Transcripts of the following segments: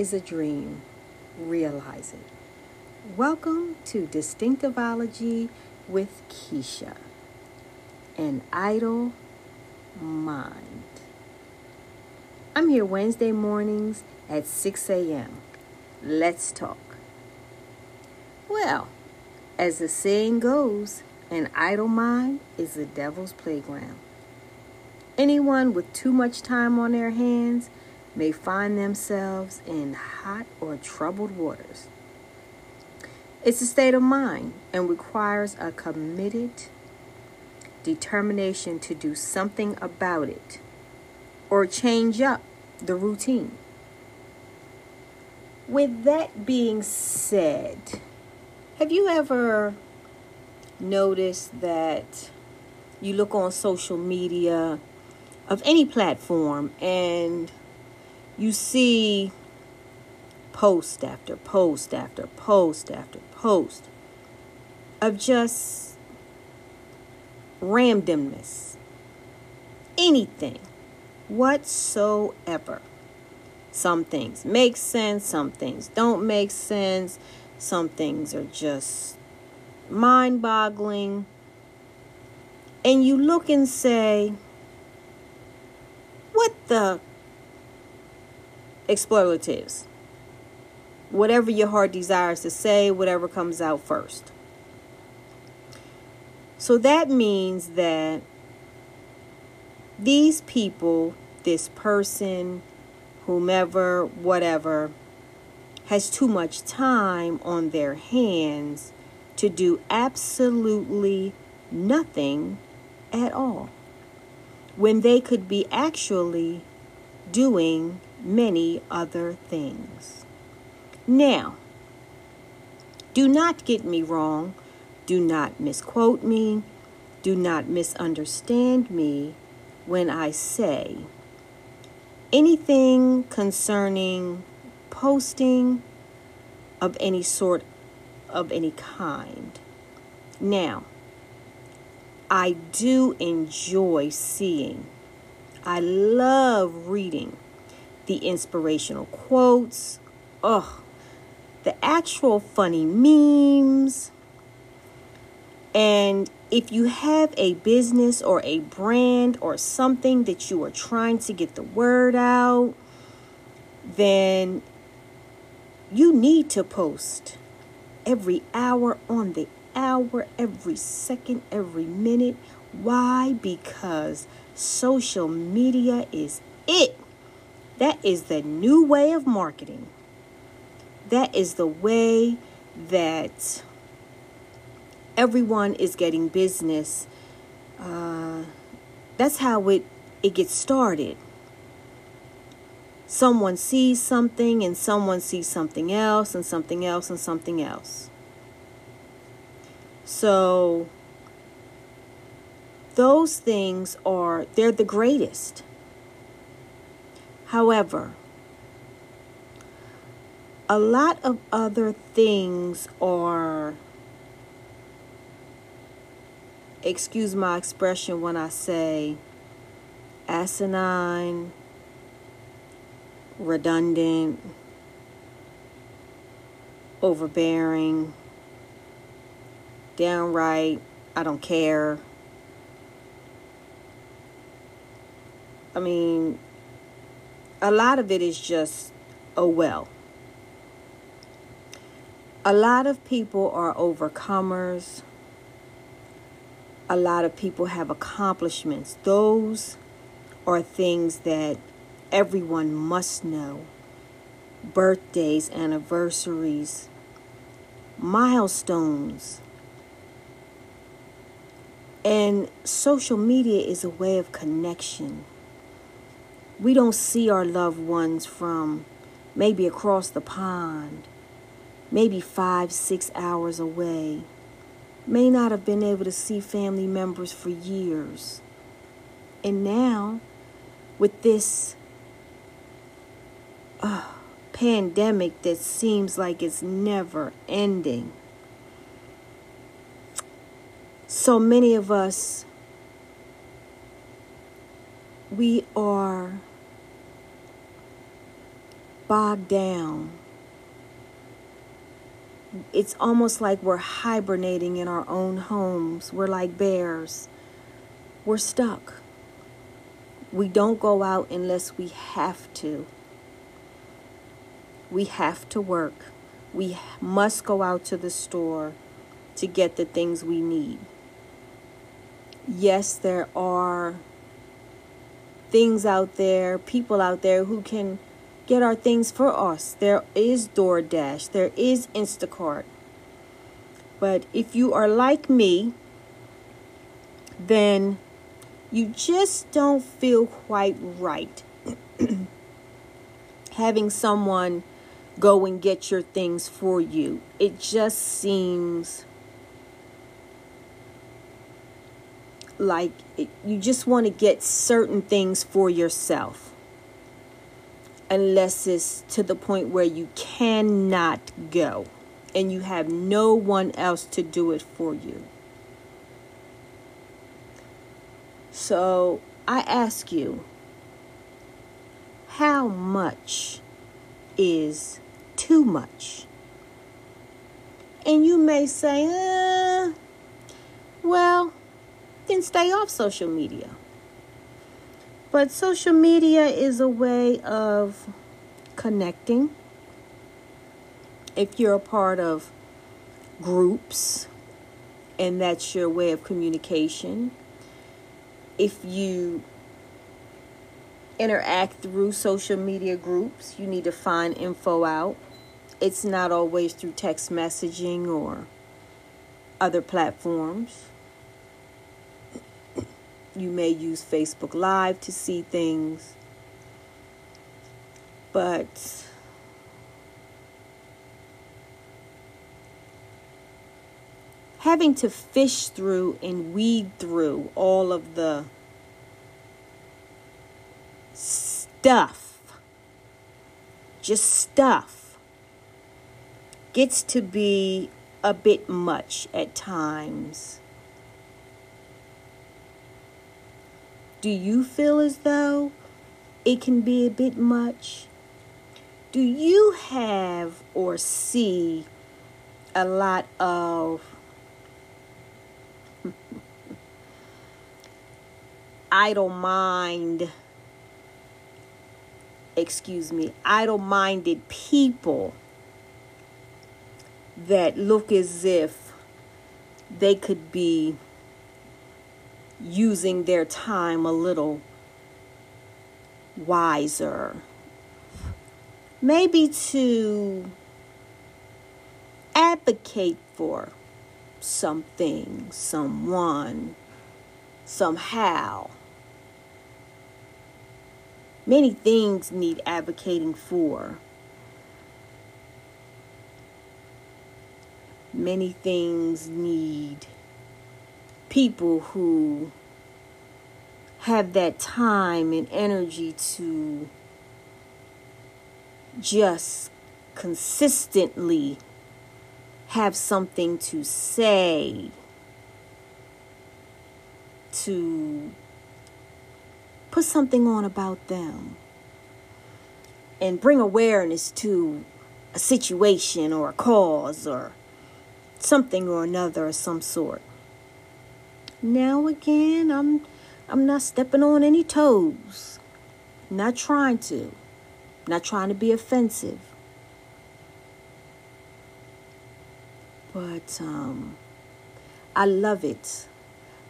Is a dream. Realize it. Welcome to Distinctiveology with Keisha. An idle mind. I'm here Wednesday mornings at 6 a.m. Let's talk. Well, as the saying goes, an idle mind is the devil's playground. Anyone with too much time on their hands may find themselves in hot or troubled waters. It's a state of mind and requires a committed determination to do something about it or change up the routine. With that being said, have you ever noticed that you look on social media of any platform and you see post after post after post after post of just randomness. Anything whatsoever. Some things make sense, some things don't make sense, some things are just mind boggling. And you look and say, what the expletives? Whatever your heart desires to say, whatever comes out first. So that means that these people, this person, whomever, whatever, has too much time on their hands to do absolutely nothing at all when they could be actually doing many other things. Now, do not get me wrong, do not misquote me, do not misunderstand me when I say anything concerning posting of any sort of any kind. Now, I do enjoy seeing, I love reading the inspirational quotes, oh, the actual funny memes. And if you have a business or a brand or something that you are trying to get the word out, then you need to post every hour on the hour, every second, every minute. Why? Because social media is it. That is the new way of marketing. That is the way that everyone is getting business. Uh, that's how it, it gets started. Someone sees something, and someone sees something else, and something else, and something else. So, those things are, they're the greatest. However, a lot of other things are, excuse my expression when I say asinine, redundant, overbearing, downright, I don't care. I mean, a lot of it is just, oh well. A lot of people are overcomers. A lot of people have accomplishments. Those are things that everyone must know birthdays, anniversaries, milestones. And social media is a way of connection. We don't see our loved ones from maybe across the pond, maybe five, six hours away. May not have been able to see family members for years. And now, with this uh, pandemic that seems like it's never ending. So many of us, we are bogged down. It's almost like we're hibernating in our own homes. We're like bears. We're stuck. We don't go out unless we have to. We have to work. We must go out to the store to get the things we need. Yes, there are things out there, people out there who can get our things for us. There is DoorDash, there is Instacart. But if you are like me, then you just don't feel quite right having someone go and get your things for you. It just seems like it, you just want to get certain things for yourself unless it's to the point where you cannot go and you have no one else to do it for you. So I ask you, how much is too much? And you may say, uh, well, then stay off social media. But social media is a way of connecting. If you're a part of groups and that's your way of communication, if you interact through social media groups, you need to find info out. It's not always through text messaging or other platforms. You may use Facebook Live to see things. But having to fish through and weed through all of the stuff, just stuff, gets to be a bit much at times. Do you feel as though it can be a bit much? Do you have or see a lot of idle mind, excuse me, idle minded people that look as if they could be using their time a little wiser. Maybe to advocate for something, someone, somehow. Many things need advocating for. Many things need people who have that time and energy to just consistently have something to say, to put something on about them, and bring awareness to a situation or a cause or something or another of some sort. Now again, I'm I'm not stepping on any toes. Not trying to. Not trying to be offensive. But um I love it.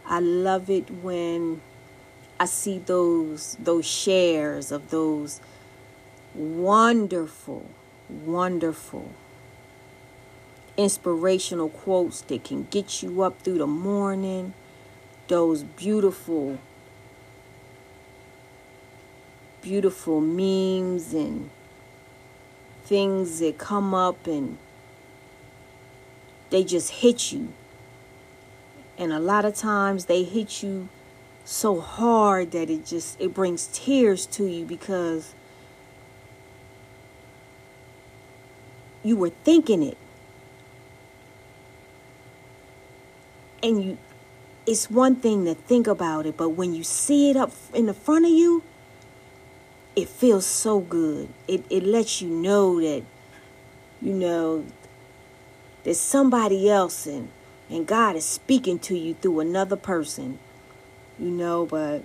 I love it when I see those those shares of those wonderful, wonderful inspirational quotes that can get you up through the morning those beautiful, beautiful memes and things that come up and they just hit you. And a lot of times they hit you so hard that it just it brings tears to you because you were thinking it and you it's one thing to think about it, but when you see it up in the front of you, it feels so good. It it lets you know that you know there's somebody else and and God is speaking to you through another person. You know, but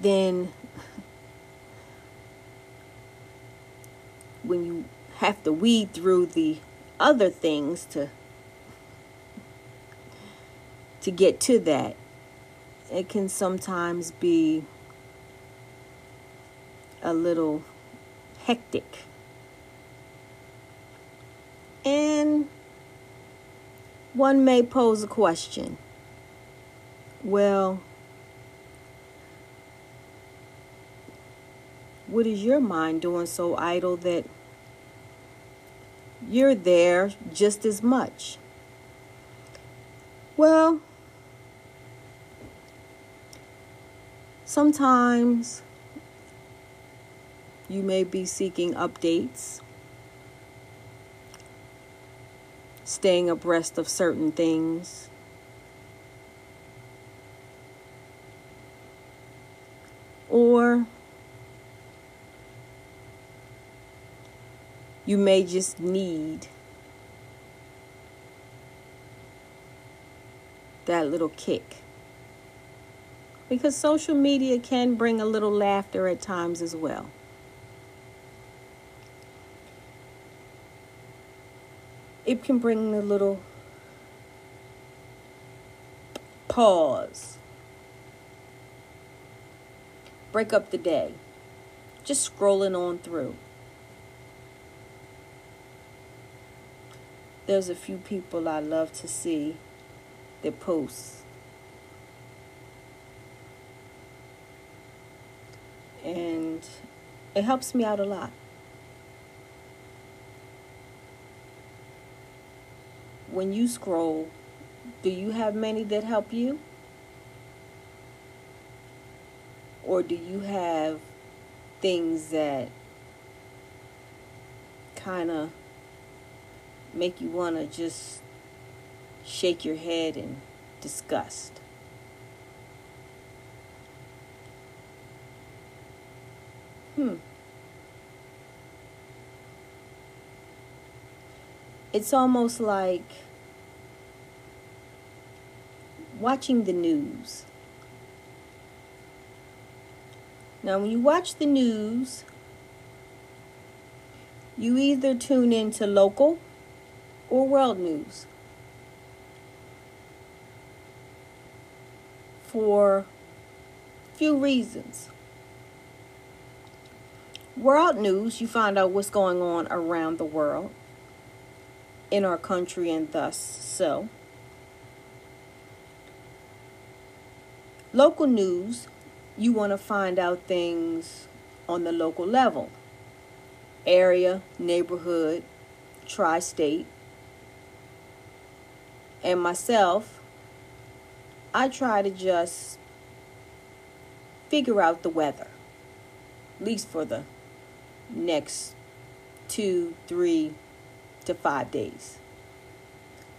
then when you have to weed through the other things to to get to that. It can sometimes be a little hectic. And one may pose a question. Well what is your mind doing so idle that you're there just as much? Well, sometimes you may be seeking updates, staying abreast of certain things. Or you may just need that little kick. Because social media can bring a little laughter at times as well. It can bring a little pause. Break up the day. Just scrolling on through. There's a few people I love to see that post. And it helps me out a lot. When you scroll, do you have many that help you? Or do you have things that kind of make you want to just shake your head in disgust. Hmm. It's almost like watching the news. Now, when you watch the news, you either tune into local or world news for few reasons. World news, you find out what's going on around the world, in our country, and thus so. Local news, you want to find out things on the local level area, neighborhood, tri state, and myself, I try to just figure out the weather, at least for the next two, three to five days,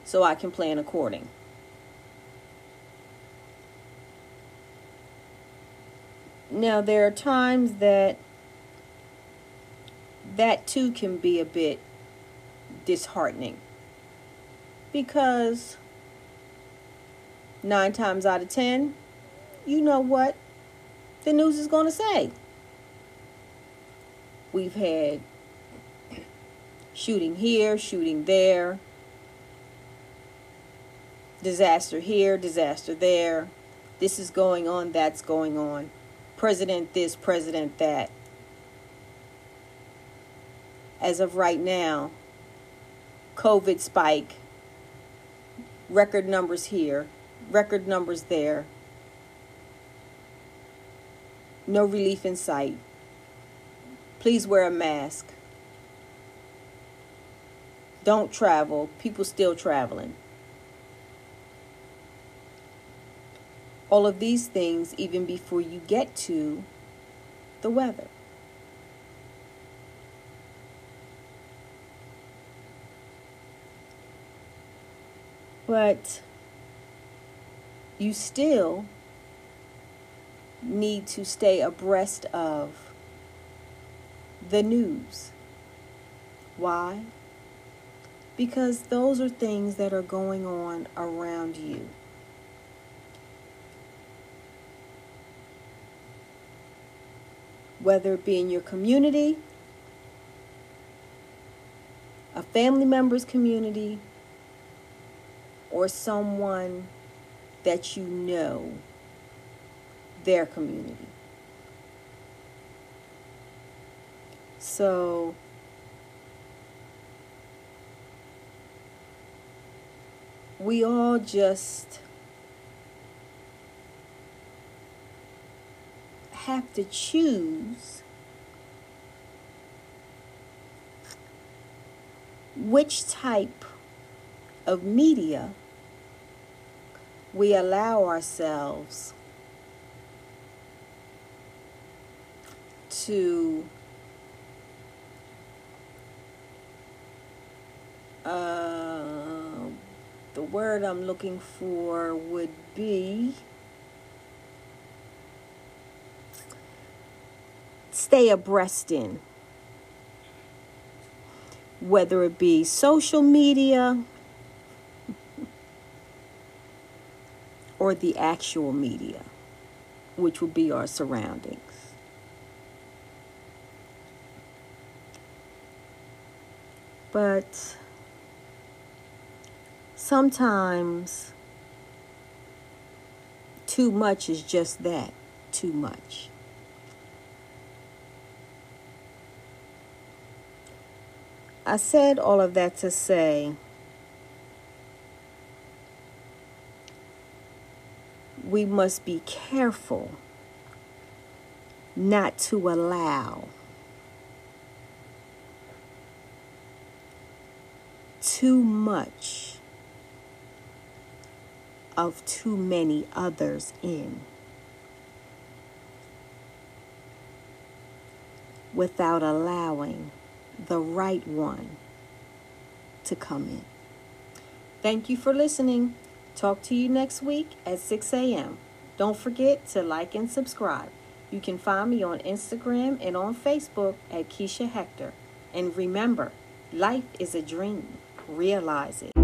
so I can plan according. Now, there are times that that too can be a bit disheartening because nine times out of ten, you know what the news is going to say. We've had shooting here, shooting there, disaster here, disaster there. This is going on, that's going on. President this, president that. As of right now, COVID spike record numbers here, record numbers there. No relief in sight. Please wear a mask. Don't travel. People still traveling. All of these things, even before you get to the weather. But you still need to stay abreast of the news. Why? Because those are things that are going on around you. Whether it be in your community, a family member's community, or someone that you know their community. So, we all just have to choose which type of media we allow ourselves to uh, the word I'm looking for would be stay abreast in. Whether it be social media or the actual media, which would be our surroundings. But sometimes too much is just that too much. I said all of that to say we must be careful not to allow too much of too many others in without allowing the right one to come in. Thank you for listening. Talk to you next week at 6 a.m. Don't forget to like and subscribe. You can find me on Instagram and on Facebook at Keisha Hector. And remember, life is a dream. Realize it.